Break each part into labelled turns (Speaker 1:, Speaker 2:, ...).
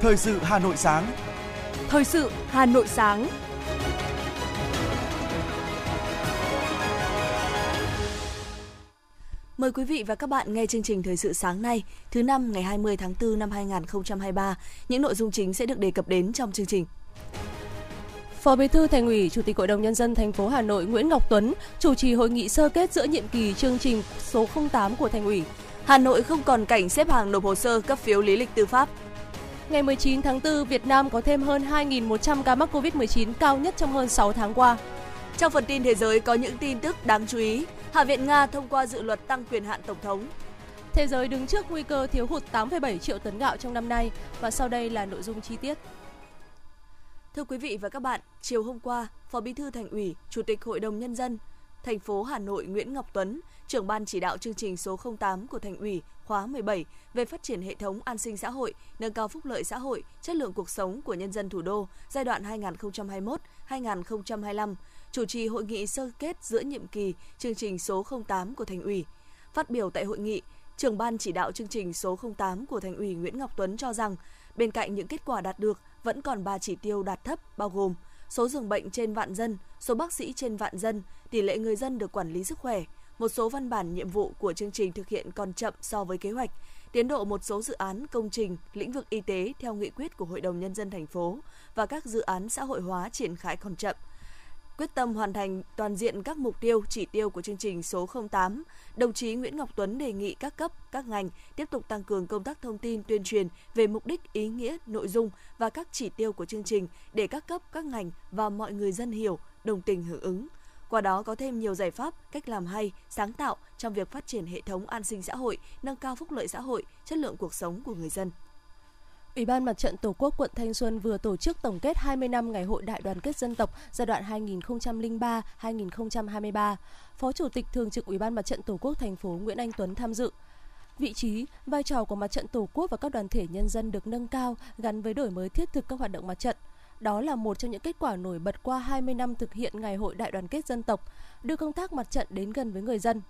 Speaker 1: Thời sự Hà Nội sáng.
Speaker 2: Thời sự Hà Nội sáng. Mời quý vị và các bạn nghe chương trình Thời sự sáng nay, thứ năm ngày 20 tháng 4 năm 2023. Những nội dung chính sẽ được đề cập đến trong chương trình.
Speaker 3: Phó Bí thư Thành ủy, Chủ tịch Hội đồng nhân dân thành phố Hà Nội Nguyễn Ngọc Tuấn chủ trì hội nghị sơ kết giữa nhiệm kỳ chương trình số 08 của Thành ủy.
Speaker 2: Hà Nội không còn cảnh xếp hàng nộp hồ sơ cấp phiếu lý lịch tư pháp.
Speaker 3: Ngày 19 tháng 4, Việt Nam có thêm hơn 2.100 ca mắc COVID-19 cao nhất trong hơn 6 tháng qua.
Speaker 2: Trong phần tin thế giới có những tin tức đáng chú ý. Hạ viện Nga thông qua dự luật tăng quyền hạn tổng thống.
Speaker 3: Thế giới đứng trước nguy cơ thiếu hụt 8,7 triệu tấn gạo trong năm nay và sau đây là nội dung chi tiết.
Speaker 2: Thưa quý vị và các bạn, chiều hôm qua, Phó Bí thư Thành ủy, Chủ tịch Hội đồng nhân dân thành phố Hà Nội Nguyễn Ngọc Tuấn, trưởng ban chỉ đạo chương trình số 08 của Thành ủy khóa 17 về phát triển hệ thống an sinh xã hội, nâng cao phúc lợi xã hội, chất lượng cuộc sống của nhân dân thủ đô giai đoạn 2021-2025, chủ trì hội nghị sơ kết giữa nhiệm kỳ chương trình số 08 của Thành ủy. Phát biểu tại hội nghị, trưởng ban chỉ đạo chương trình số 08 của Thành ủy Nguyễn Ngọc Tuấn cho rằng, bên cạnh những kết quả đạt được, vẫn còn ba chỉ tiêu đạt thấp bao gồm số giường bệnh trên vạn dân, số bác sĩ trên vạn dân, tỷ lệ người dân được quản lý sức khỏe, một số văn bản nhiệm vụ của chương trình thực hiện còn chậm so với kế hoạch, tiến độ một số dự án công trình lĩnh vực y tế theo nghị quyết của Hội đồng nhân dân thành phố và các dự án xã hội hóa triển khai còn chậm. Quyết tâm hoàn thành toàn diện các mục tiêu, chỉ tiêu của chương trình số 08, đồng chí Nguyễn Ngọc Tuấn đề nghị các cấp, các ngành tiếp tục tăng cường công tác thông tin tuyên truyền về mục đích, ý nghĩa, nội dung và các chỉ tiêu của chương trình để các cấp, các ngành và mọi người dân hiểu, đồng tình hưởng ứng qua đó có thêm nhiều giải pháp, cách làm hay, sáng tạo trong việc phát triển hệ thống an sinh xã hội, nâng cao phúc lợi xã hội, chất lượng cuộc sống của người dân.
Speaker 3: Ủy ban Mặt trận Tổ quốc quận Thanh Xuân vừa tổ chức tổng kết 20 năm Ngày hội Đại đoàn kết dân tộc giai đoạn 2003-2023. Phó Chủ tịch Thường trực Ủy ban Mặt trận Tổ quốc thành phố Nguyễn Anh Tuấn tham dự. Vị trí, vai trò của Mặt trận Tổ quốc và các đoàn thể nhân dân được nâng cao gắn với đổi mới thiết thực các hoạt động mặt trận – đó là một trong những kết quả nổi bật qua 20 năm thực hiện Ngày hội Đại đoàn kết dân tộc, đưa công tác mặt trận đến gần với người dân.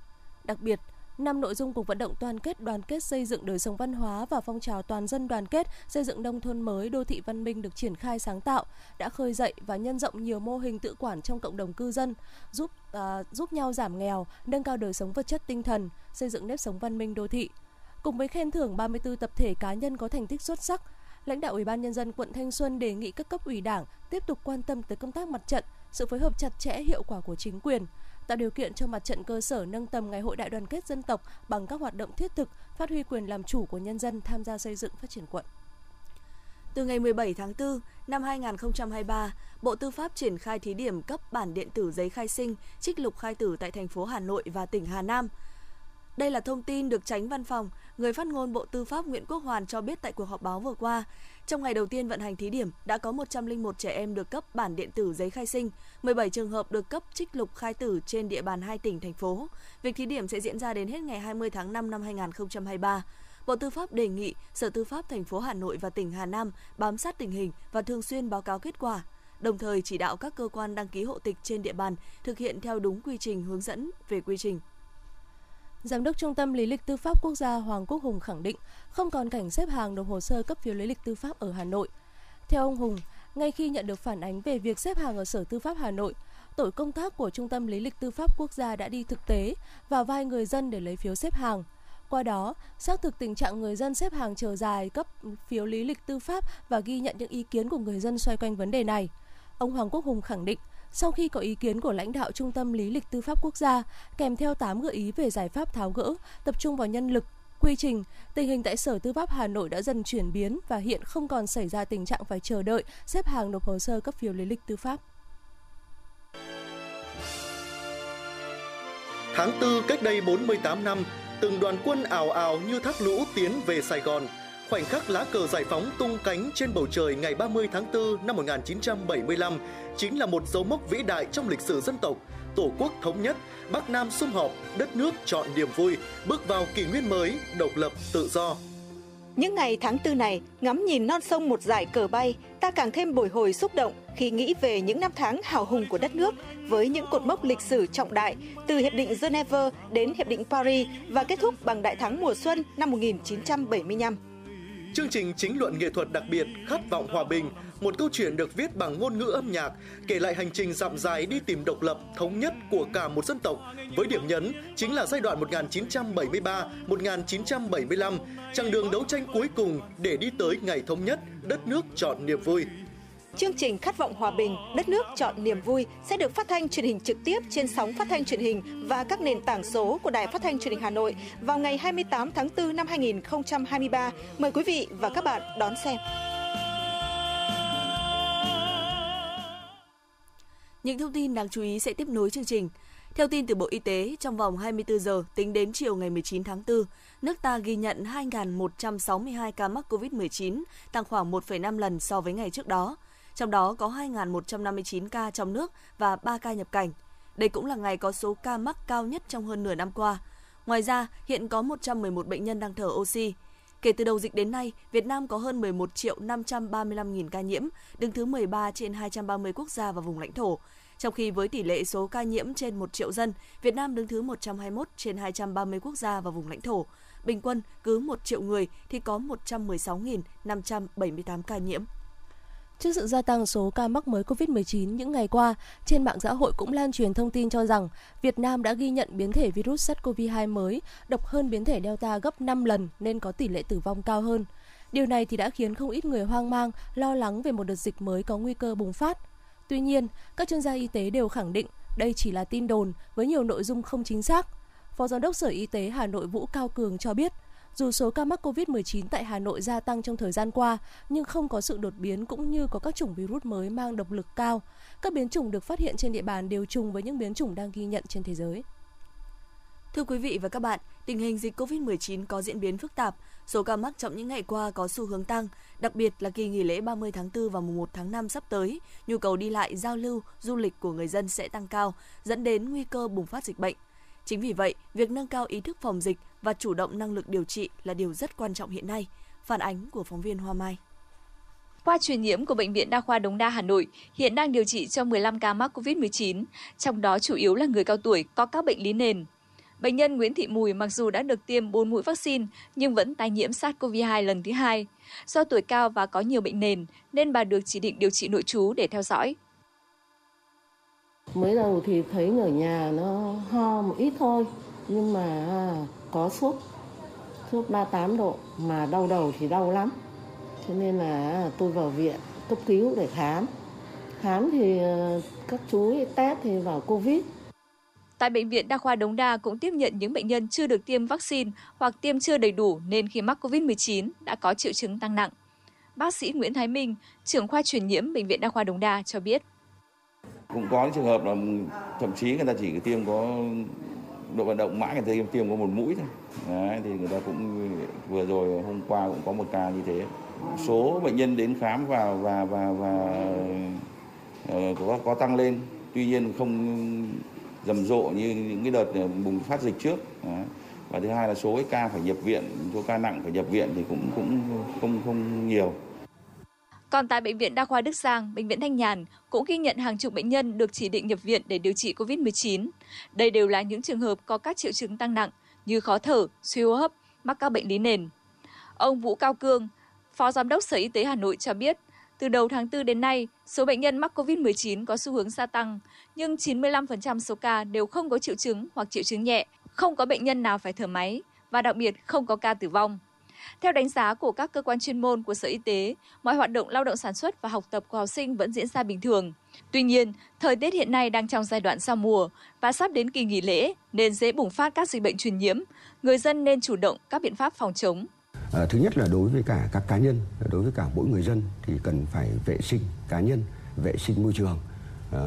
Speaker 3: Đặc biệt, năm nội dung cuộc vận động toàn kết đoàn kết xây dựng đời sống văn hóa và phong trào toàn dân đoàn kết xây dựng nông thôn mới đô thị văn minh được triển khai sáng tạo đã khơi dậy và nhân rộng nhiều mô hình tự quản trong cộng đồng cư dân giúp à, giúp nhau giảm nghèo nâng cao đời sống vật chất tinh thần xây dựng nếp sống văn minh đô thị cùng với khen thưởng 34 tập thể cá nhân có thành tích xuất sắc lãnh đạo Ủy ban nhân dân quận Thanh Xuân đề nghị các cấp ủy Đảng tiếp tục quan tâm tới công tác mặt trận, sự phối hợp chặt chẽ hiệu quả của chính quyền, tạo điều kiện cho mặt trận cơ sở nâng tầm ngày hội đại đoàn kết dân tộc bằng các hoạt động thiết thực, phát huy quyền làm chủ của nhân dân tham gia xây dựng phát triển quận.
Speaker 2: Từ ngày 17 tháng 4 năm 2023, Bộ Tư pháp triển khai thí điểm cấp bản điện tử giấy khai sinh, trích lục khai tử tại thành phố Hà Nội và tỉnh Hà Nam. Đây là thông tin được tránh văn phòng, người phát ngôn Bộ Tư pháp Nguyễn Quốc Hoàn cho biết tại cuộc họp báo vừa qua. Trong ngày đầu tiên vận hành thí điểm, đã có 101 trẻ em được cấp bản điện tử giấy khai sinh, 17 trường hợp được cấp trích lục khai tử trên địa bàn hai tỉnh, thành phố. Việc thí điểm sẽ diễn ra đến hết ngày 20 tháng 5 năm 2023. Bộ Tư pháp đề nghị Sở Tư pháp thành phố Hà Nội và tỉnh Hà Nam bám sát tình hình và thường xuyên báo cáo kết quả, đồng thời chỉ đạo các cơ quan đăng ký hộ tịch trên địa bàn thực hiện theo đúng quy trình hướng dẫn về quy trình.
Speaker 3: Giám đốc Trung tâm Lý lịch Tư pháp Quốc gia Hoàng Quốc Hùng khẳng định không còn cảnh xếp hàng nộp hồ sơ cấp phiếu lý lịch tư pháp ở Hà Nội. Theo ông Hùng, ngay khi nhận được phản ánh về việc xếp hàng ở Sở Tư pháp Hà Nội, tổ công tác của Trung tâm Lý lịch Tư pháp Quốc gia đã đi thực tế và vai người dân để lấy phiếu xếp hàng. Qua đó, xác thực tình trạng người dân xếp hàng chờ dài cấp phiếu lý lịch tư pháp và ghi nhận những ý kiến của người dân xoay quanh vấn đề này. Ông Hoàng Quốc Hùng khẳng định sau khi có ý kiến của lãnh đạo Trung tâm Lý lịch Tư pháp Quốc gia, kèm theo 8 gợi ý về giải pháp tháo gỡ, tập trung vào nhân lực, quy trình, tình hình tại Sở Tư pháp Hà Nội đã dần chuyển biến và hiện không còn xảy ra tình trạng phải chờ đợi xếp hàng nộp hồ sơ cấp phiếu lý lịch tư pháp.
Speaker 4: Tháng 4 cách đây 48 năm, từng đoàn quân ảo ảo như thác lũ tiến về Sài Gòn – khoảnh khắc lá cờ giải phóng tung cánh trên bầu trời ngày 30 tháng 4 năm 1975 chính là một dấu mốc vĩ đại trong lịch sử dân tộc. Tổ quốc thống nhất, Bắc Nam sum họp, đất nước chọn niềm vui, bước vào kỷ nguyên mới, độc lập, tự do.
Speaker 5: Những ngày tháng tư này, ngắm nhìn non sông một dải cờ bay, ta càng thêm bồi hồi xúc động khi nghĩ về những năm tháng hào hùng của đất nước với những cột mốc lịch sử trọng đại từ Hiệp định Geneva đến Hiệp định Paris và kết thúc bằng đại thắng mùa xuân năm 1975.
Speaker 4: Chương trình chính luận nghệ thuật đặc biệt Khát vọng hòa bình, một câu chuyện được viết bằng ngôn ngữ âm nhạc, kể lại hành trình dặm dài đi tìm độc lập, thống nhất của cả một dân tộc, với điểm nhấn chính là giai đoạn 1973-1975, chặng đường đấu tranh cuối cùng để đi tới ngày thống nhất, đất nước chọn niềm vui.
Speaker 5: Chương trình Khát vọng hòa bình, đất nước chọn niềm vui sẽ được phát thanh truyền hình trực tiếp trên sóng phát thanh truyền hình và các nền tảng số của Đài Phát thanh Truyền hình Hà Nội vào ngày 28 tháng 4 năm 2023. Mời quý vị và các bạn đón xem.
Speaker 2: Những thông tin đáng chú ý sẽ tiếp nối chương trình. Theo tin từ Bộ Y tế, trong vòng 24 giờ tính đến chiều ngày 19 tháng 4, nước ta ghi nhận 2.162 ca mắc COVID-19, tăng khoảng 1,5 lần so với ngày trước đó trong đó có 2.159 ca trong nước và 3 ca nhập cảnh. Đây cũng là ngày có số ca mắc cao nhất trong hơn nửa năm qua. Ngoài ra, hiện có 111 bệnh nhân đang thở oxy. Kể từ đầu dịch đến nay, Việt Nam có hơn 11 triệu 535.000 ca nhiễm, đứng thứ 13 trên 230 quốc gia và vùng lãnh thổ. Trong khi với tỷ lệ số ca nhiễm trên 1 triệu dân, Việt Nam đứng thứ 121 trên 230 quốc gia và vùng lãnh thổ. Bình quân, cứ 1 triệu người thì có 116.578 ca nhiễm.
Speaker 3: Trước sự gia tăng số ca mắc mới COVID-19 những ngày qua, trên mạng xã hội cũng lan truyền thông tin cho rằng Việt Nam đã ghi nhận biến thể virus SARS-CoV-2 mới độc hơn biến thể Delta gấp 5 lần nên có tỷ lệ tử vong cao hơn. Điều này thì đã khiến không ít người hoang mang, lo lắng về một đợt dịch mới có nguy cơ bùng phát. Tuy nhiên, các chuyên gia y tế đều khẳng định đây chỉ là tin đồn với nhiều nội dung không chính xác. Phó Giám đốc Sở Y tế Hà Nội Vũ Cao Cường cho biết, dù số ca mắc COVID-19 tại Hà Nội gia tăng trong thời gian qua, nhưng không có sự đột biến cũng như có các chủng virus mới mang độc lực cao. Các biến chủng được phát hiện trên địa bàn đều trùng với những biến chủng đang ghi nhận trên thế giới.
Speaker 2: Thưa quý vị và các bạn, tình hình dịch COVID-19 có diễn biến phức tạp, số ca mắc trong những ngày qua có xu hướng tăng, đặc biệt là kỳ nghỉ lễ 30 tháng 4 và mùng 1 tháng 5 sắp tới, nhu cầu đi lại, giao lưu, du lịch của người dân sẽ tăng cao, dẫn đến nguy cơ bùng phát dịch bệnh. Chính vì vậy, việc nâng cao ý thức phòng dịch và chủ động năng lực điều trị là điều rất quan trọng hiện nay. Phản ánh của phóng viên Hoa Mai.
Speaker 1: Khoa truyền nhiễm của Bệnh viện Đa khoa Đống Đa Hà Nội hiện đang điều trị cho 15 ca mắc COVID-19, trong đó chủ yếu là người cao tuổi có các bệnh lý nền. Bệnh nhân Nguyễn Thị Mùi mặc dù đã được tiêm 4 mũi vaccine nhưng vẫn tái nhiễm SARS-CoV-2 lần thứ hai. Do tuổi cao và có nhiều bệnh nền nên bà được chỉ định điều trị nội trú để theo dõi.
Speaker 6: Mới đầu thì thấy ở nhà nó ho một ít thôi, nhưng mà à, có sốt, sốt 38 độ, mà đau đầu thì đau lắm. Cho nên là à, tôi vào viện cấp cứu để khám. Khám thì à, các chú ấy test thì vào Covid.
Speaker 1: Tại Bệnh viện Đa khoa Đống Đa cũng tiếp nhận những bệnh nhân chưa được tiêm vaccine hoặc tiêm chưa đầy đủ nên khi mắc COVID-19 đã có triệu chứng tăng nặng. Bác sĩ Nguyễn Thái Minh, trưởng khoa truyền nhiễm Bệnh viện Đa khoa Đống Đa cho biết.
Speaker 7: Cũng có những trường hợp là thậm chí người ta chỉ tiêm có độ vận động mãi người ta tiêm, tiêm có một mũi thôi. Đấy, thì người ta cũng vừa rồi hôm qua cũng có một ca như thế. Số bệnh nhân đến khám và và và và uh, có có tăng lên. Tuy nhiên không rầm rộ như những cái đợt bùng phát dịch trước. Đấy. Và thứ hai là số ca phải nhập viện, số ca nặng phải nhập viện thì cũng cũng không không nhiều.
Speaker 1: Còn tại Bệnh viện Đa khoa Đức Giang, Bệnh viện Thanh Nhàn cũng ghi nhận hàng chục bệnh nhân được chỉ định nhập viện để điều trị COVID-19. Đây đều là những trường hợp có các triệu chứng tăng nặng như khó thở, suy hô hấp, mắc các bệnh lý nền. Ông Vũ Cao Cương, Phó Giám đốc Sở Y tế Hà Nội cho biết, từ đầu tháng 4 đến nay, số bệnh nhân mắc COVID-19 có xu hướng gia tăng, nhưng 95% số ca đều không có triệu chứng hoặc triệu chứng nhẹ, không có bệnh nhân nào phải thở máy và đặc biệt không có ca tử vong. Theo đánh giá của các cơ quan chuyên môn của Sở Y tế, mọi hoạt động lao động sản xuất và học tập của học sinh vẫn diễn ra bình thường. Tuy nhiên, thời tiết hiện nay đang trong giai đoạn giao mùa và sắp đến kỳ nghỉ lễ nên dễ bùng phát các dịch bệnh truyền nhiễm. Người dân nên chủ động các biện pháp phòng chống.
Speaker 8: À, thứ nhất là đối với cả các cá nhân, đối với cả mỗi người dân thì cần phải vệ sinh cá nhân, vệ sinh môi trường à,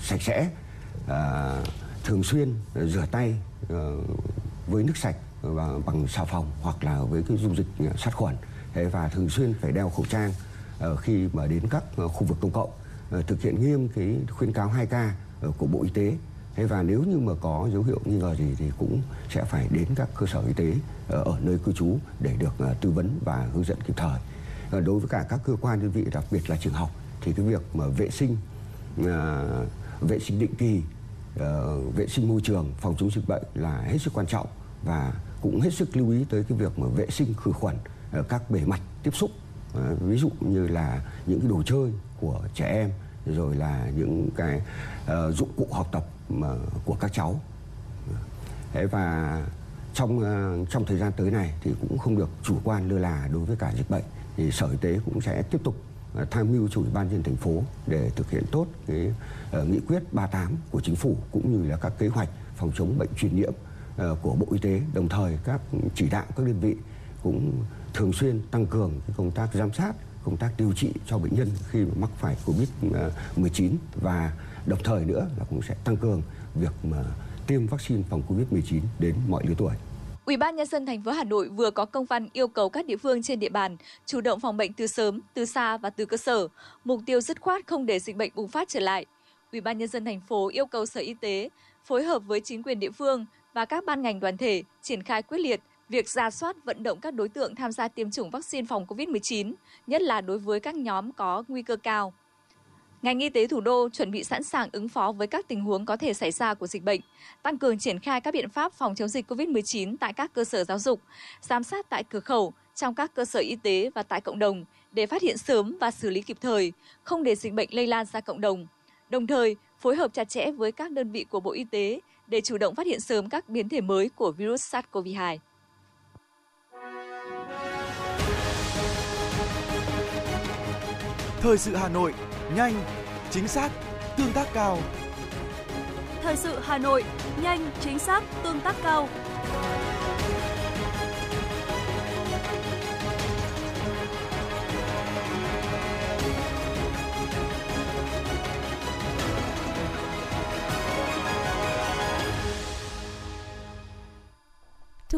Speaker 8: sạch sẽ, à, thường xuyên rửa tay à, với nước sạch và bằng xà phòng hoặc là với cái dung dịch à, sát khuẩn và thường xuyên phải đeo khẩu trang ờ, khi mà đến các ờ, khu vực công cộng ờ, thực hiện nghiêm cái khuyến cáo 2K của Bộ Y tế Thế và nếu như mà có dấu hiệu nghi ngờ gì thì cũng sẽ phải đến các cơ sở y tế ở nơi cư trú để được tư vấn và hướng dẫn kịp thời. Đối với cả các cơ quan đơn vị, đặc biệt là trường học, thì cái việc mà vệ sinh à, vệ sinh định kỳ vệ sinh môi trường, phòng chống dịch bệnh là hết sức quan trọng và cũng hết sức lưu ý tới cái việc mà vệ sinh khử khuẩn các bề mặt tiếp xúc. Ví dụ như là những cái đồ chơi của trẻ em rồi là những cái uh, dụng cụ học tập mà, của các cháu. Thế và trong uh, trong thời gian tới này thì cũng không được chủ quan lơ là đối với cả dịch bệnh thì sở y tế cũng sẽ tiếp tục uh, tham mưu cho ủy ban nhân thành phố để thực hiện tốt cái uh, nghị quyết 38 của chính phủ cũng như là các kế hoạch phòng chống bệnh truyền nhiễm Ờ, của bộ y tế đồng thời các chỉ đạo các đơn vị cũng thường xuyên tăng cường công tác giám sát công tác điều trị cho bệnh nhân khi mà mắc phải Covid-19 ờ, và đồng thời nữa là cũng sẽ tăng cường việc mà tiêm vaccine phòng Covid-19 đến mọi lứa tuổi.
Speaker 1: Ủy ban nhân dân thành phố Hà Nội vừa có công văn yêu cầu các địa phương trên địa bàn chủ động phòng bệnh từ sớm, từ xa và từ cơ sở, mục tiêu dứt khoát không để dịch bệnh bùng phát trở lại. Ủy ban nhân dân thành phố yêu cầu Sở Y tế phối hợp với chính quyền địa phương và các ban ngành đoàn thể triển khai quyết liệt việc ra soát vận động các đối tượng tham gia tiêm chủng vaccine phòng COVID-19, nhất là đối với các nhóm có nguy cơ cao. Ngành y tế thủ đô chuẩn bị sẵn sàng ứng phó với các tình huống có thể xảy ra của dịch bệnh, tăng cường triển khai các biện pháp phòng chống dịch COVID-19 tại các cơ sở giáo dục, giám sát tại cửa khẩu, trong các cơ sở y tế và tại cộng đồng để phát hiện sớm và xử lý kịp thời, không để dịch bệnh lây lan ra cộng đồng. Đồng thời, phối hợp chặt chẽ với các đơn vị của Bộ Y tế để chủ động phát hiện sớm các biến thể mới của virus SARS-CoV-2.
Speaker 9: Thời sự Hà Nội, nhanh, chính xác, tương tác cao.
Speaker 2: Thời sự Hà Nội, nhanh, chính xác, tương tác cao.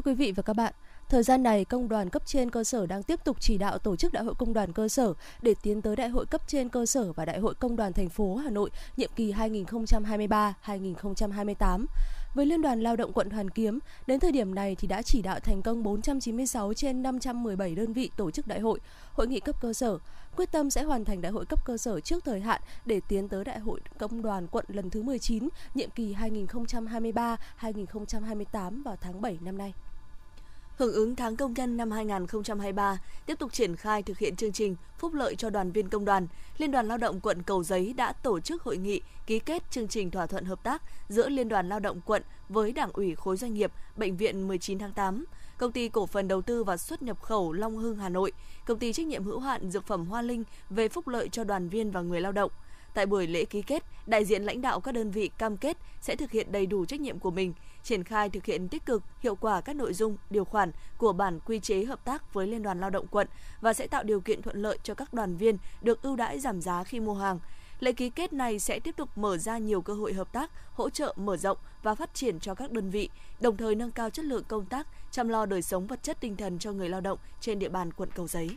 Speaker 3: Quý vị và các bạn, Thời gian này, công đoàn cấp trên cơ sở đang tiếp tục chỉ đạo tổ chức Đại hội Công đoàn cơ sở để tiến tới Đại hội cấp trên cơ sở và Đại hội Công đoàn thành phố Hà Nội nhiệm kỳ 2023-2028. Với Liên đoàn Lao động quận Hoàn Kiếm, đến thời điểm này thì đã chỉ đạo thành công 496 trên 517 đơn vị tổ chức đại hội, hội nghị cấp cơ sở, quyết tâm sẽ hoàn thành đại hội cấp cơ sở trước thời hạn để tiến tới Đại hội Công đoàn quận lần thứ 19, nhiệm kỳ 2023-2028 vào tháng 7 năm nay.
Speaker 2: Hưởng ứng tháng công nhân năm 2023, tiếp tục triển khai thực hiện chương trình phúc lợi cho đoàn viên công đoàn, Liên đoàn Lao động quận Cầu Giấy đã tổ chức hội nghị ký kết chương trình thỏa thuận hợp tác giữa Liên đoàn Lao động quận với Đảng ủy khối doanh nghiệp Bệnh viện 19 tháng 8, Công ty cổ phần đầu tư và xuất nhập khẩu Long Hưng Hà Nội, Công ty trách nhiệm hữu hạn dược phẩm Hoa Linh về phúc lợi cho đoàn viên và người lao động – Tại buổi lễ ký kết, đại diện lãnh đạo các đơn vị cam kết sẽ thực hiện đầy đủ trách nhiệm của mình, triển khai thực hiện tích cực, hiệu quả các nội dung, điều khoản của bản quy chế hợp tác với Liên đoàn Lao động quận và sẽ tạo điều kiện thuận lợi cho các đoàn viên được ưu đãi giảm giá khi mua hàng. Lễ ký kết này sẽ tiếp tục mở ra nhiều cơ hội hợp tác, hỗ trợ mở rộng và phát triển cho các đơn vị, đồng thời nâng cao chất lượng công tác, chăm lo đời sống vật chất tinh thần cho người lao động trên địa bàn quận Cầu Giấy.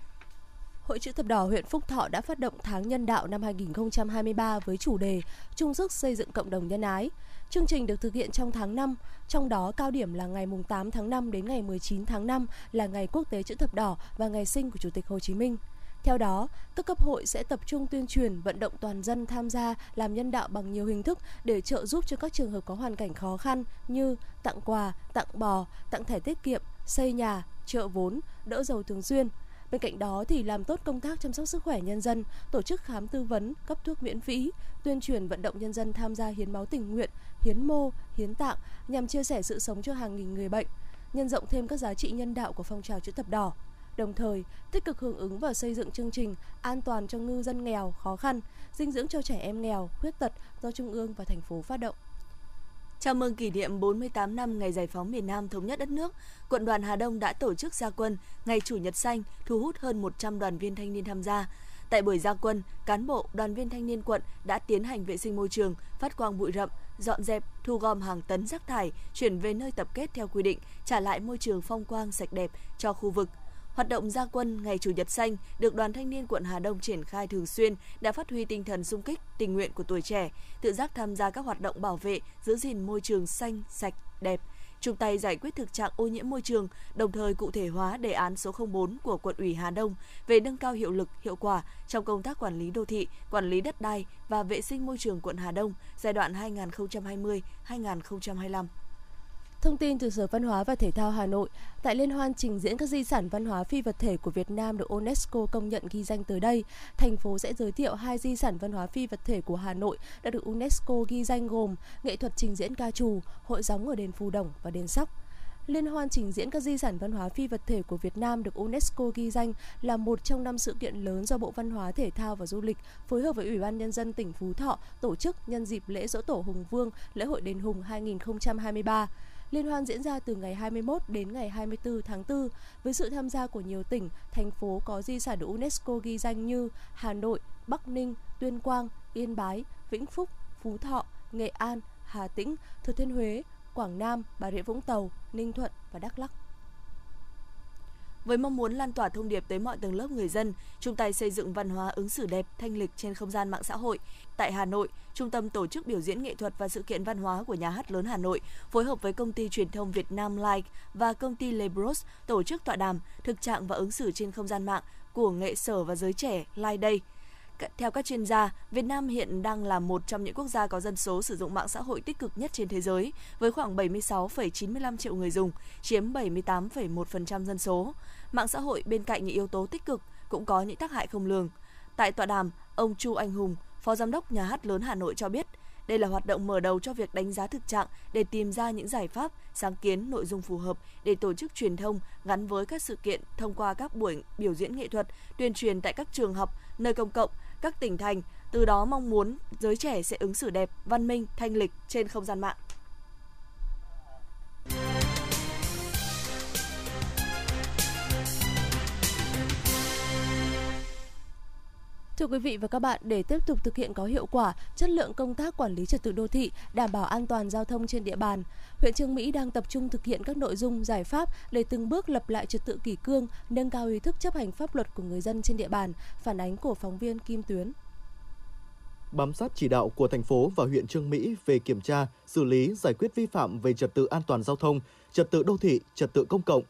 Speaker 3: Hội chữ thập đỏ huyện Phúc Thọ đã phát động tháng nhân đạo năm 2023 với chủ đề "Trung sức xây dựng cộng đồng nhân ái. Chương trình được thực hiện trong tháng 5, trong đó cao điểm là ngày 8 tháng 5 đến ngày 19 tháng 5 là ngày quốc tế chữ thập đỏ và ngày sinh của Chủ tịch Hồ Chí Minh. Theo đó, các cấp hội sẽ tập trung tuyên truyền vận động toàn dân tham gia làm nhân đạo bằng nhiều hình thức để trợ giúp cho các trường hợp có hoàn cảnh khó khăn như tặng quà, tặng bò, tặng thẻ tiết kiệm, xây nhà, trợ vốn, đỡ dầu thường xuyên – Bên cạnh đó thì làm tốt công tác chăm sóc sức khỏe nhân dân, tổ chức khám tư vấn, cấp thuốc miễn phí, tuyên truyền vận động nhân dân tham gia hiến máu tình nguyện, hiến mô, hiến tạng nhằm chia sẻ sự sống cho hàng nghìn người bệnh, nhân rộng thêm các giá trị nhân đạo của phong trào chữ thập đỏ. Đồng thời, tích cực hưởng ứng và xây dựng chương trình an toàn cho ngư dân nghèo, khó khăn, dinh dưỡng cho trẻ em nghèo, khuyết tật do Trung ương và thành phố phát động.
Speaker 2: Chào mừng kỷ niệm 48 năm ngày giải phóng miền Nam thống nhất đất nước, quận đoàn Hà Đông đã tổ chức gia quân ngày Chủ nhật xanh, thu hút hơn 100 đoàn viên thanh niên tham gia. Tại buổi gia quân, cán bộ, đoàn viên thanh niên quận đã tiến hành vệ sinh môi trường, phát quang bụi rậm, dọn dẹp, thu gom hàng tấn rác thải, chuyển về nơi tập kết theo quy định, trả lại môi trường phong quang sạch đẹp cho khu vực, Hoạt động gia quân ngày Chủ nhật xanh được Đoàn Thanh niên quận Hà Đông triển khai thường xuyên đã phát huy tinh thần sung kích, tình nguyện của tuổi trẻ, tự giác tham gia các hoạt động bảo vệ, giữ gìn môi trường xanh, sạch, đẹp, chung tay giải quyết thực trạng ô nhiễm môi trường, đồng thời cụ thể hóa đề án số 04 của quận ủy Hà Đông về nâng cao hiệu lực, hiệu quả trong công tác quản lý đô thị, quản lý đất đai và vệ sinh môi trường quận Hà Đông giai đoạn 2020-2025.
Speaker 3: Thông tin từ Sở Văn hóa và Thể thao Hà Nội, tại Liên hoan trình diễn các di sản văn hóa phi vật thể của Việt Nam được UNESCO công nhận ghi danh tới đây, thành phố sẽ giới thiệu hai di sản văn hóa phi vật thể của Hà Nội đã được UNESCO ghi danh gồm nghệ thuật trình diễn ca trù, hội gióng ở đền Phù Đồng và đền Sóc. Liên hoan trình diễn các di sản văn hóa phi vật thể của Việt Nam được UNESCO ghi danh là một trong năm sự kiện lớn do Bộ Văn hóa Thể thao và Du lịch phối hợp với Ủy ban Nhân dân tỉnh Phú Thọ tổ chức nhân dịp lễ dỗ tổ Hùng Vương, lễ hội đền Hùng 2023. Liên hoan diễn ra từ ngày 21 đến ngày 24 tháng 4 với sự tham gia của nhiều tỉnh, thành phố có di sản được UNESCO ghi danh như Hà Nội, Bắc Ninh, Tuyên Quang, Yên Bái, Vĩnh Phúc, Phú Thọ, Nghệ An, Hà Tĩnh, Thừa Thiên Huế, Quảng Nam, Bà Rịa Vũng Tàu, Ninh Thuận và Đắk Lắk.
Speaker 2: Với mong muốn lan tỏa thông điệp tới mọi tầng lớp người dân, chung tay xây dựng văn hóa ứng xử đẹp, thanh lịch trên không gian mạng xã hội, tại Hà Nội, Trung tâm tổ chức biểu diễn nghệ thuật và sự kiện văn hóa của Nhà hát lớn Hà Nội phối hợp với công ty truyền thông Việt Nam Like và công ty Lebros tổ chức tọa đàm thực trạng và ứng xử trên không gian mạng của nghệ sở và giới trẻ Like Day – theo các chuyên gia, Việt Nam hiện đang là một trong những quốc gia có dân số sử dụng mạng xã hội tích cực nhất trên thế giới, với khoảng 76,95 triệu người dùng, chiếm 78,1% dân số. Mạng xã hội bên cạnh những yếu tố tích cực cũng có những tác hại không lường. Tại tọa đàm, ông Chu Anh Hùng, Phó Giám đốc Nhà hát lớn Hà Nội cho biết, đây là hoạt động mở đầu cho việc đánh giá thực trạng để tìm ra những giải pháp, sáng kiến, nội dung phù hợp để tổ chức truyền thông gắn với các sự kiện thông qua các buổi biểu diễn nghệ thuật, tuyên truyền tại các trường học, nơi công cộng, các tỉnh thành, từ đó mong muốn giới trẻ sẽ ứng xử đẹp, văn minh, thanh lịch trên không gian mạng.
Speaker 3: Thưa quý vị và các bạn, để tiếp tục thực hiện có hiệu quả chất lượng công tác quản lý trật tự đô thị, đảm bảo an toàn giao thông trên địa bàn, huyện Trương Mỹ đang tập trung thực hiện các nội dung giải pháp để từng bước lập lại trật tự kỷ cương, nâng cao ý thức chấp hành pháp luật của người dân trên địa bàn, phản ánh của phóng viên Kim Tuyến.
Speaker 10: Bám sát chỉ đạo của thành phố và huyện Trương Mỹ về kiểm tra, xử lý, giải quyết vi phạm về trật tự an toàn giao thông, trật tự đô thị, trật tự công cộng,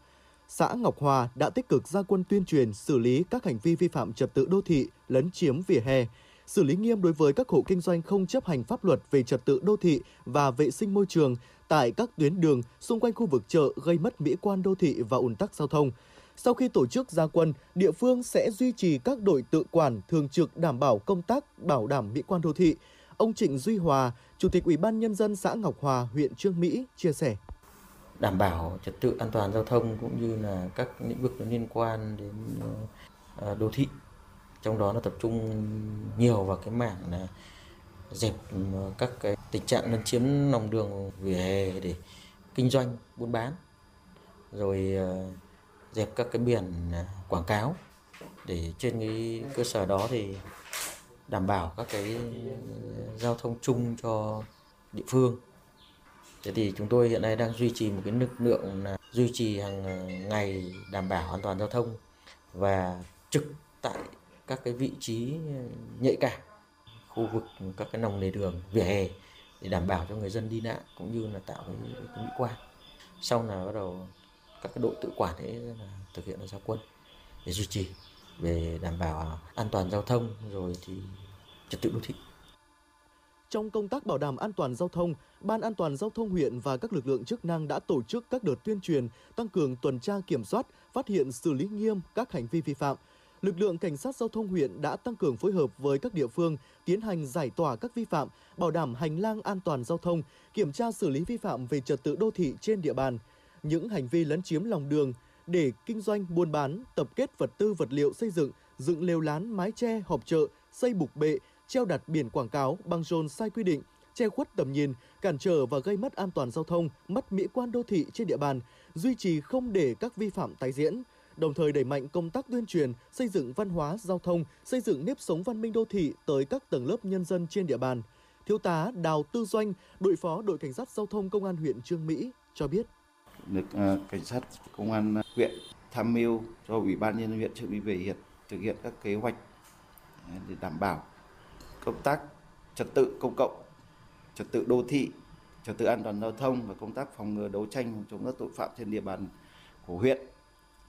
Speaker 10: xã Ngọc Hòa đã tích cực ra quân tuyên truyền xử lý các hành vi vi phạm trật tự đô thị, lấn chiếm vỉa hè, xử lý nghiêm đối với các hộ kinh doanh không chấp hành pháp luật về trật tự đô thị và vệ sinh môi trường tại các tuyến đường xung quanh khu vực chợ gây mất mỹ quan đô thị và ùn tắc giao thông. Sau khi tổ chức gia quân, địa phương sẽ duy trì các đội tự quản thường trực đảm bảo công tác bảo đảm mỹ quan đô thị. Ông Trịnh Duy Hòa, Chủ tịch Ủy ban nhân dân xã Ngọc Hòa, huyện Trương Mỹ chia sẻ
Speaker 11: đảm bảo trật tự an toàn giao thông cũng như là các lĩnh vực liên quan đến ờ, ờ, đô thị. Trong đó nó tập trung nhiều vào cái mảng là dẹp ờ, các cái tình trạng lấn chiếm lòng đường vỉa hè để kinh doanh, buôn bán, rồi dẹp các cái biển quảng cáo. Để trên cái cơ sở đó thì đảm bảo các cái giao thông chung cho địa phương. Thế thì chúng tôi hiện nay đang duy trì một cái lực lượng là duy trì hàng ờ, ngày đảm bảo an toàn giao thông và trực tại các cái vị trí ờ, nhạy cảm khu vực các cái nòng lề đường vỉa hè để đảm bảo cho người dân đi lại cũng như là tạo cái, cái mỹ quan. Sau là bắt đầu các cái đội tự quản ấy là thực hiện là giao quân để duy trì về đảm bảo an toàn giao thông rồi thì trật tự đô thị
Speaker 10: trong công tác bảo đảm an toàn giao thông, Ban An toàn giao thông huyện và các lực lượng chức năng đã tổ chức các đợt tuyên truyền, tăng cường tuần tra kiểm soát, phát hiện xử lý nghiêm các hành vi vi phạm. Lực lượng cảnh sát giao thông huyện đã tăng cường phối hợp với các địa phương tiến hành giải tỏa các vi phạm, bảo đảm hành lang an toàn giao thông, kiểm tra xử lý vi phạm về trật tự đô thị trên địa bàn. Những hành vi lấn chiếm lòng đường để kinh doanh buôn bán, tập kết vật tư vật liệu xây dựng, dựng lều lán, mái che, họp chợ, xây bục bệ, treo đặt biển quảng cáo, băng rôn sai quy định, che khuất tầm nhìn, cản trở và gây mất an toàn giao thông, mất mỹ quan đô thị trên địa bàn, duy trì không để các vi phạm tái diễn, đồng thời đẩy mạnh công tác tuyên truyền, xây dựng văn hóa giao thông, xây dựng nếp sống văn minh đô thị tới các tầng lớp nhân dân trên địa bàn. Thiếu tá Đào Tư Doanh, đội phó đội cảnh sát giao thông công an huyện Trương Mỹ cho biết.
Speaker 12: Được uh, cảnh sát công an huyện tham mưu cho ủy ban nhân dân huyện Trương Mỹ về hiện thực hiện các kế hoạch để đảm bảo công tác trật tự công cộng, trật tự đô thị, trật tự an toàn giao thông và công tác phòng ngừa đấu tranh chống các tội phạm trên địa bàn của huyện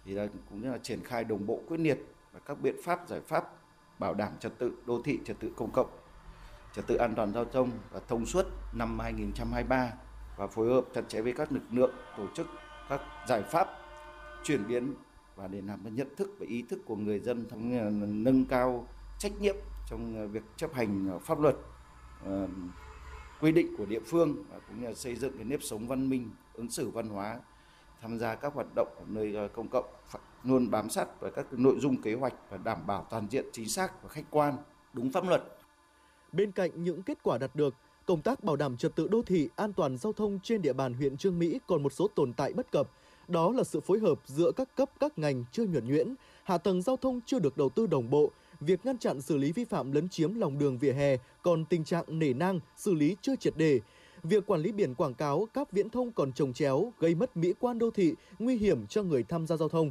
Speaker 12: thì là cũng như là triển khai đồng bộ quyết liệt và các biện pháp giải pháp bảo đảm trật tự đô thị, trật tự công cộng, trật tự an toàn giao thông và thông suốt năm 2023 và phối hợp chặt chẽ với các lực lượng tổ chức các giải pháp chuyển biến và để làm nhận thức và ý thức của người dân trong nâng cao trách nhiệm trong ờ, việc chấp hành ờ, pháp luật ờ, quy định của địa phương và cũng như xây dựng cái nếp sống văn minh ứng xử văn hóa tham gia các hoạt động ở nơi công cộng phải luôn bám sát vào các nội dung kế hoạch và đảm bảo toàn diện chính xác và khách quan đúng pháp luật
Speaker 10: Bên cạnh những kết quả đạt được, công tác bảo đảm trật tự đô thị, an toàn giao thông trên địa bàn huyện Trương Mỹ còn một số tồn tại bất cập. Đó là sự phối hợp giữa các cấp các ngành chưa nhuần nhuyễn, hạ tầng giao thông chưa được đầu tư đồng bộ, việc ngăn chặn xử lý vi phạm lấn chiếm lòng đường vỉa hè còn tình trạng nể nang, xử lý chưa triệt đề. Việc quản lý biển quảng cáo, các viễn thông còn trồng chéo, gây mất mỹ quan đô thị, nguy hiểm cho người tham gia giao thông.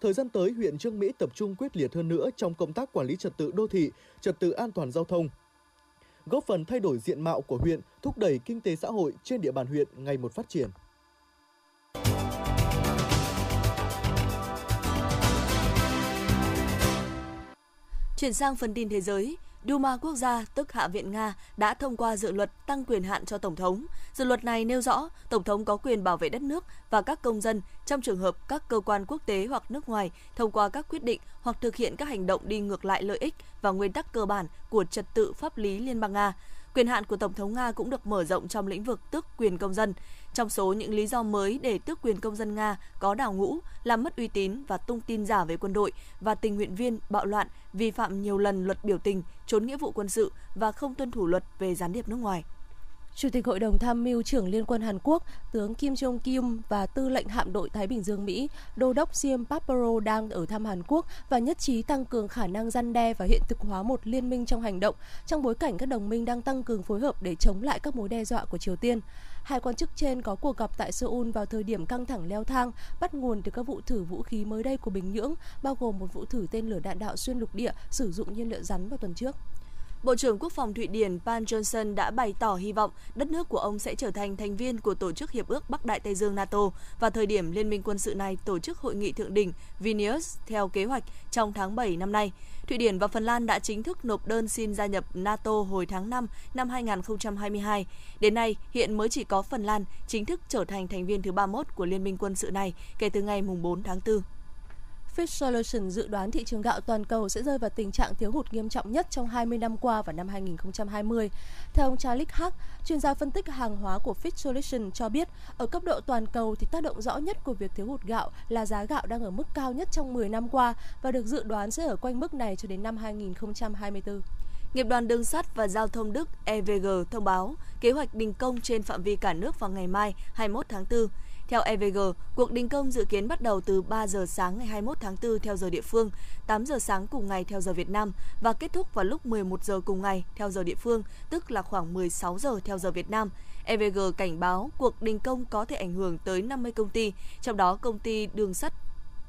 Speaker 10: Thời gian tới, huyện Trương Mỹ tập trung quyết liệt hơn nữa trong công tác quản lý trật tự đô thị, trật tự an toàn giao thông, góp phần thay đổi diện mạo của huyện, thúc đẩy kinh tế xã hội trên địa bàn huyện ngày một phát triển.
Speaker 2: Chuyển sang phần tin thế giới, Duma quốc gia, tức Hạ viện Nga, đã thông qua dự luật tăng quyền hạn cho Tổng thống. Dự luật này nêu rõ Tổng thống có quyền bảo vệ đất nước và các công dân trong trường hợp các cơ quan quốc tế hoặc nước ngoài thông qua các quyết định hoặc thực hiện các hành động đi ngược lại lợi ích và nguyên tắc cơ bản của trật tự pháp lý Liên bang Nga. Quyền hạn của Tổng thống Nga cũng được mở rộng trong lĩnh vực tước quyền công dân. Trong số những lý do mới để tước quyền công dân Nga có đào ngũ, làm mất uy tín và tung tin giả về quân đội và tình nguyện viên bạo loạn, vi phạm nhiều lần luật biểu tình, trốn nghĩa vụ quân sự và không tuân thủ luật về gián điệp nước ngoài.
Speaker 3: Chủ tịch Hội đồng Tham mưu trưởng Liên quân Hàn Quốc, tướng Kim Jong Kim và tư lệnh hạm đội Thái Bình Dương Mỹ, Đô đốc Siem Paparo đang ở thăm Hàn Quốc và nhất trí tăng cường khả năng răn đe và hiện thực hóa một liên minh trong hành động trong bối cảnh các đồng minh đang tăng cường phối hợp để chống lại các mối đe dọa của Triều Tiên. Hai quan chức trên có cuộc gặp tại Seoul vào thời điểm căng thẳng leo thang, bắt nguồn từ các vụ thử vũ khí mới đây của Bình Nhưỡng, bao gồm một vụ thử tên lửa đạn đạo xuyên lục địa sử dụng nhiên liệu rắn vào tuần trước.
Speaker 2: Bộ trưởng Quốc phòng Thụy Điển Pan Johnson đã bày tỏ hy vọng đất nước của ông sẽ trở thành thành viên của Tổ chức Hiệp ước Bắc Đại Tây Dương NATO vào thời điểm Liên minh quân sự này tổ chức hội nghị thượng đỉnh Vilnius theo kế hoạch trong tháng 7 năm nay. Thụy Điển và Phần Lan đã chính thức nộp đơn xin gia nhập NATO hồi tháng 5 năm 2022. Đến nay, hiện mới chỉ có Phần Lan chính thức trở thành thành viên thứ 31 của Liên minh quân sự này kể từ ngày 4 tháng 4.
Speaker 3: Fitch Solutions dự đoán thị trường gạo toàn cầu sẽ rơi vào tình trạng thiếu hụt nghiêm trọng nhất trong 20 năm qua vào năm 2020. Theo ông Charlie Hack, chuyên gia phân tích hàng hóa của Fitch Solutions cho biết, ở cấp độ toàn cầu thì tác động rõ nhất của việc thiếu hụt gạo là giá gạo đang ở mức cao nhất trong 10 năm qua và được dự đoán sẽ ở quanh mức này cho đến năm 2024.
Speaker 2: Nghiệp đoàn đường sắt và giao thông Đức EVG thông báo kế hoạch đình công trên phạm vi cả nước vào ngày mai 21 tháng 4 theo EVG, cuộc đình công dự kiến bắt đầu từ 3 giờ sáng ngày 21 tháng 4 theo giờ địa phương, 8 giờ sáng cùng ngày theo giờ Việt Nam và kết thúc vào lúc 11 giờ cùng ngày theo giờ địa phương, tức là khoảng 16 giờ theo giờ Việt Nam. EVG cảnh báo cuộc đình công có thể ảnh hưởng tới 50 công ty, trong đó công ty đường sắt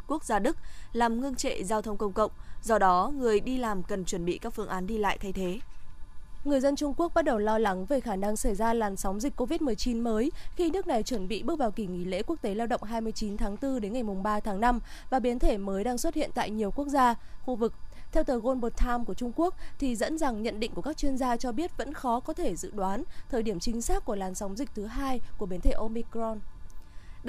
Speaker 2: quốc gia Đức làm ngưng trệ giao thông công cộng, do đó người đi làm cần chuẩn bị các phương án đi lại thay thế.
Speaker 3: Người dân Trung Quốc bắt đầu lo lắng về khả năng xảy ra làn sóng dịch COVID-19 mới khi nước này chuẩn bị bước vào kỳ nghỉ lễ quốc tế lao động 29 tháng 4 đến ngày 3 tháng 5 và biến thể mới đang xuất hiện tại nhiều quốc gia, khu vực. Theo tờ Global Times của Trung Quốc thì dẫn rằng nhận định của các chuyên gia cho biết vẫn khó có thể dự đoán thời điểm chính xác của làn sóng dịch thứ hai của biến thể Omicron.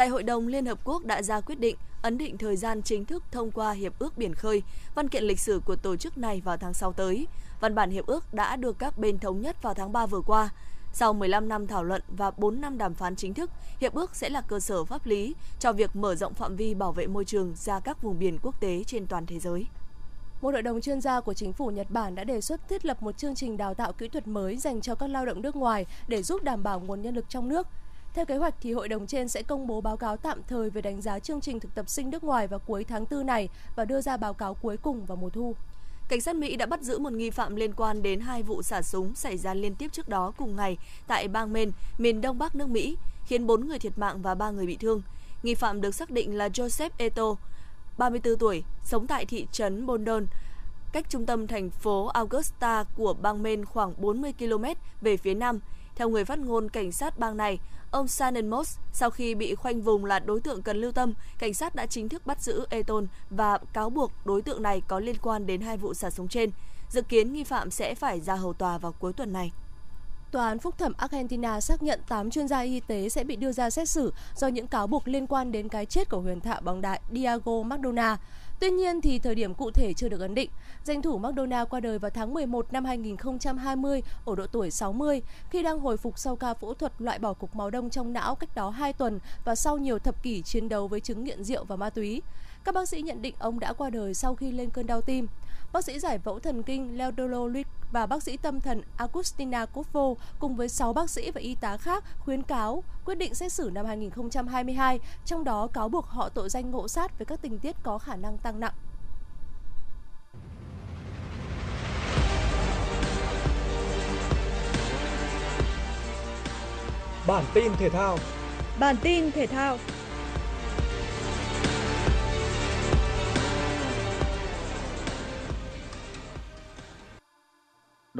Speaker 2: Đại hội đồng Liên Hợp Quốc đã ra quyết định ấn định thời gian chính thức thông qua Hiệp ước Biển khơi, văn kiện lịch sử của tổ chức này vào tháng 6 tới. Văn bản hiệp ước đã được các bên thống nhất vào tháng 3 vừa qua. Sau 15 năm thảo luận và 4 năm đàm phán chính thức, hiệp ước sẽ là cơ sở pháp lý cho việc mở rộng phạm vi bảo vệ môi trường ra các vùng biển quốc tế trên toàn thế giới.
Speaker 3: Một hội đồng chuyên gia của chính phủ Nhật Bản đã đề xuất thiết lập một chương trình đào tạo kỹ thuật mới dành cho các lao động nước ngoài để giúp đảm bảo nguồn nhân lực trong nước. Theo kế hoạch thì hội đồng trên sẽ công bố báo cáo tạm thời về đánh giá chương trình thực tập sinh nước ngoài vào cuối tháng 4 này và đưa ra báo cáo cuối cùng vào mùa thu.
Speaker 2: Cảnh sát Mỹ đã bắt giữ một nghi phạm liên quan đến hai vụ xả súng xảy ra liên tiếp trước đó cùng ngày tại bang Maine, miền đông bắc nước Mỹ, khiến 4 người thiệt mạng và 3 người bị thương. Nghi phạm được xác định là Joseph Eto, 34 tuổi, sống tại thị trấn Bondon, cách trung tâm thành phố Augusta của bang Maine khoảng 40 km về phía nam. Theo người phát ngôn cảnh sát bang này, ông Shannon Moss, sau khi bị khoanh vùng là đối tượng cần lưu tâm, cảnh sát đã chính thức bắt giữ Eton và cáo buộc đối tượng này có liên quan đến hai vụ xả súng trên. Dự kiến nghi phạm sẽ phải ra hầu tòa vào cuối tuần này.
Speaker 3: Tòa án phúc thẩm Argentina xác nhận 8 chuyên gia y tế sẽ bị đưa ra xét xử do những cáo buộc liên quan đến cái chết của huyền thoại bóng đá Diego Maradona. Tuy nhiên thì thời điểm cụ thể chưa được ấn định. Danh thủ McDonald qua đời vào tháng 11 năm 2020 ở độ tuổi 60 khi đang hồi phục sau ca phẫu thuật loại bỏ cục máu đông trong não cách đó 2 tuần và sau nhiều thập kỷ chiến đấu với chứng nghiện rượu và ma túy. Các bác sĩ nhận định ông đã qua đời sau khi lên cơn đau tim. Bác sĩ giải phẫu thần kinh Leodolo Luis và bác sĩ tâm thần Agustina Kovo cùng với 6 bác sĩ và y tá khác khuyến cáo quyết định xét xử năm 2022, trong đó cáo buộc họ tội danh ngộ sát với các tình tiết có khả năng tăng nặng.
Speaker 9: Bản tin thể thao
Speaker 13: Bản tin thể thao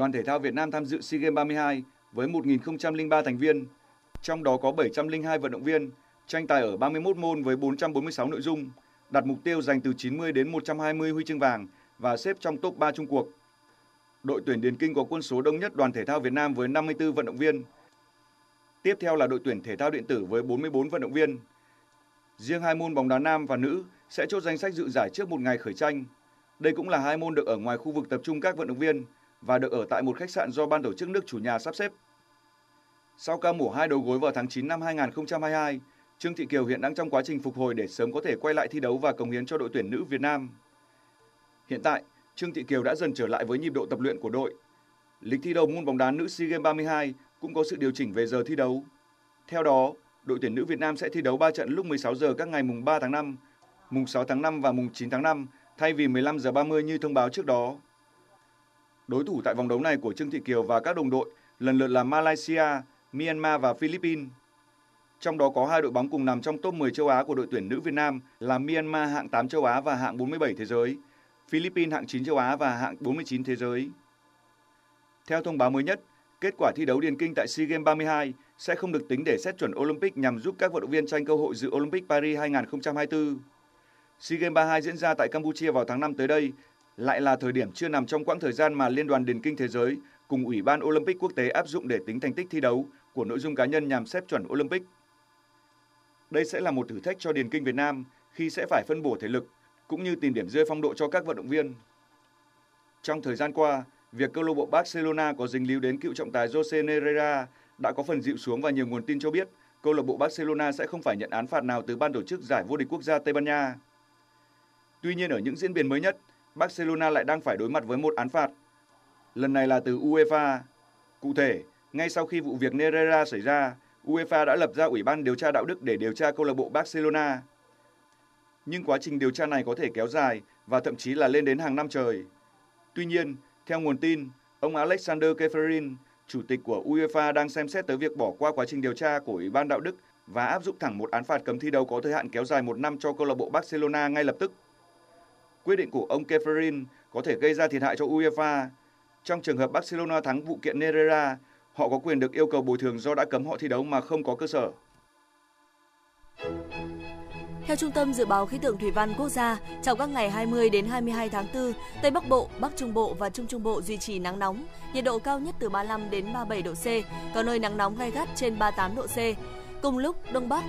Speaker 14: Đoàn thể thao Việt Nam tham dự SEA Games 32 với 1.003 thành viên, trong đó có 702 vận động viên, tranh tài ở 31 môn với 446 nội dung, đặt mục tiêu giành từ 90 đến 120 huy chương vàng và xếp trong top 3 chung cuộc. Đội tuyển Điền Kinh có quân số đông nhất đoàn thể thao Việt Nam với 54 vận động viên. Tiếp theo là đội tuyển thể thao điện tử với 44 vận động viên. Riêng hai môn bóng đá nam và nữ sẽ chốt danh sách dự giải trước một ngày khởi tranh. Đây cũng là hai môn được ở ngoài khu vực tập trung các vận động viên và được ở tại một khách sạn do ban tổ chức nước chủ nhà sắp xếp. Sau ca mổ hai đầu gối vào tháng 9 năm 2022, Trương Thị Kiều hiện đang trong quá trình phục hồi để sớm có thể quay lại thi đấu và cống hiến cho đội tuyển nữ Việt Nam. Hiện tại, Trương Thị Kiều đã dần trở lại với nhịp độ tập luyện của đội. Lịch thi đấu môn bóng đá nữ SEA Games 32 cũng có sự điều chỉnh về giờ thi đấu. Theo đó, đội tuyển nữ Việt Nam sẽ thi đấu 3 trận lúc 16 giờ các ngày mùng 3 tháng 5, mùng 6 tháng 5 và mùng 9 tháng 5 thay vì 15 giờ 30 như thông báo trước đó. Đối thủ tại vòng đấu này của Trương Thị Kiều và các đồng đội lần lượt là Malaysia, Myanmar và Philippines. Trong đó có hai đội bóng cùng nằm trong top 10 châu Á của đội tuyển nữ Việt Nam là Myanmar hạng 8 châu Á và hạng 47 thế giới, Philippines hạng 9 châu Á và hạng 49 thế giới. Theo thông báo mới nhất, kết quả thi đấu điền kinh tại SEA Games 32 sẽ không được tính để xét chuẩn Olympic nhằm giúp các vận động viên tranh cơ hội dự Olympic Paris 2024. SEA Games 32 diễn ra tại Campuchia vào tháng 5 tới đây lại là thời điểm chưa nằm trong quãng thời gian mà Liên đoàn Điền kinh Thế giới cùng Ủy ban Olympic quốc tế áp dụng để tính thành tích thi đấu của nội dung cá nhân nhằm xếp chuẩn Olympic. Đây sẽ là một thử thách cho Điền kinh Việt Nam khi sẽ phải phân bổ thể lực cũng như tìm điểm rơi phong độ cho các vận động viên. Trong thời gian qua, việc câu lạc bộ Barcelona có dính líu đến cựu trọng tài Jose Nereida đã có phần dịu xuống và nhiều nguồn tin cho biết câu lạc bộ Barcelona sẽ không phải nhận án phạt nào từ ban tổ chức giải vô địch quốc gia Tây Ban Nha. Tuy nhiên ở những diễn biến mới nhất, Barcelona lại đang phải đối mặt với một án phạt. Lần này là từ UEFA. Cụ thể, ngay sau khi vụ việc Nerera xảy ra, UEFA đã lập ra Ủy ban điều tra đạo đức để điều tra câu lạc bộ Barcelona. Nhưng quá trình điều tra này có thể kéo dài và thậm chí là lên đến hàng năm trời. Tuy nhiên, theo nguồn tin, ông Alexander Keferin, chủ tịch của UEFA đang xem xét tới việc bỏ qua quá trình điều tra của Ủy ban đạo đức và áp dụng thẳng một án phạt cấm thi đấu có thời hạn kéo dài một năm cho câu lạc bộ Barcelona ngay lập tức. Quyết định của ông Keferin có thể gây ra thiệt hại cho UEFA. Trong trường hợp Barcelona thắng vụ kiện Nerera, họ có quyền được yêu cầu bồi thường do đã cấm họ thi đấu mà không có cơ sở.
Speaker 2: Theo Trung tâm Dự báo Khí tượng Thủy văn Quốc gia, trong các ngày 20 đến 22 tháng 4, Tây Bắc Bộ, Bắc Trung Bộ và Trung Trung Bộ duy trì nắng nóng, nhiệt độ cao nhất từ 35 đến 37 độ C, có nơi nắng nóng gai gắt trên 38 độ C. Cùng lúc, Đông Bắc,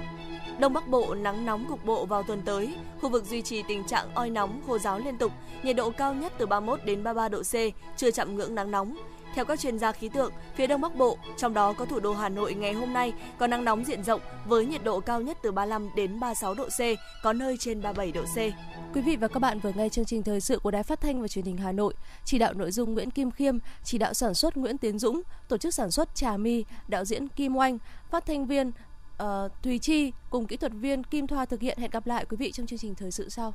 Speaker 2: Đông Bắc Bộ nắng nóng cục bộ vào tuần tới, khu vực duy trì tình trạng oi nóng khô giáo liên tục, nhiệt độ cao nhất từ 31 đến 33 độ C, chưa chạm ngưỡng nắng nóng. Theo các chuyên gia khí tượng, phía Đông Bắc Bộ, trong đó có thủ đô Hà Nội ngày hôm nay có nắng nóng diện rộng với nhiệt độ cao nhất từ 35 đến 36 độ C, có nơi trên 37 độ C.
Speaker 3: Quý vị và các bạn vừa nghe chương trình thời sự của Đài Phát thanh và Truyền hình Hà Nội. Chỉ đạo nội dung Nguyễn Kim Khiêm, chỉ đạo sản xuất Nguyễn Tiến Dũng, tổ chức sản xuất Trà My, đạo diễn Kim Oanh, phát thanh viên uh, Thùy Chi cùng kỹ thuật viên Kim Thoa thực hiện. Hẹn gặp lại quý vị trong chương trình thời sự sau.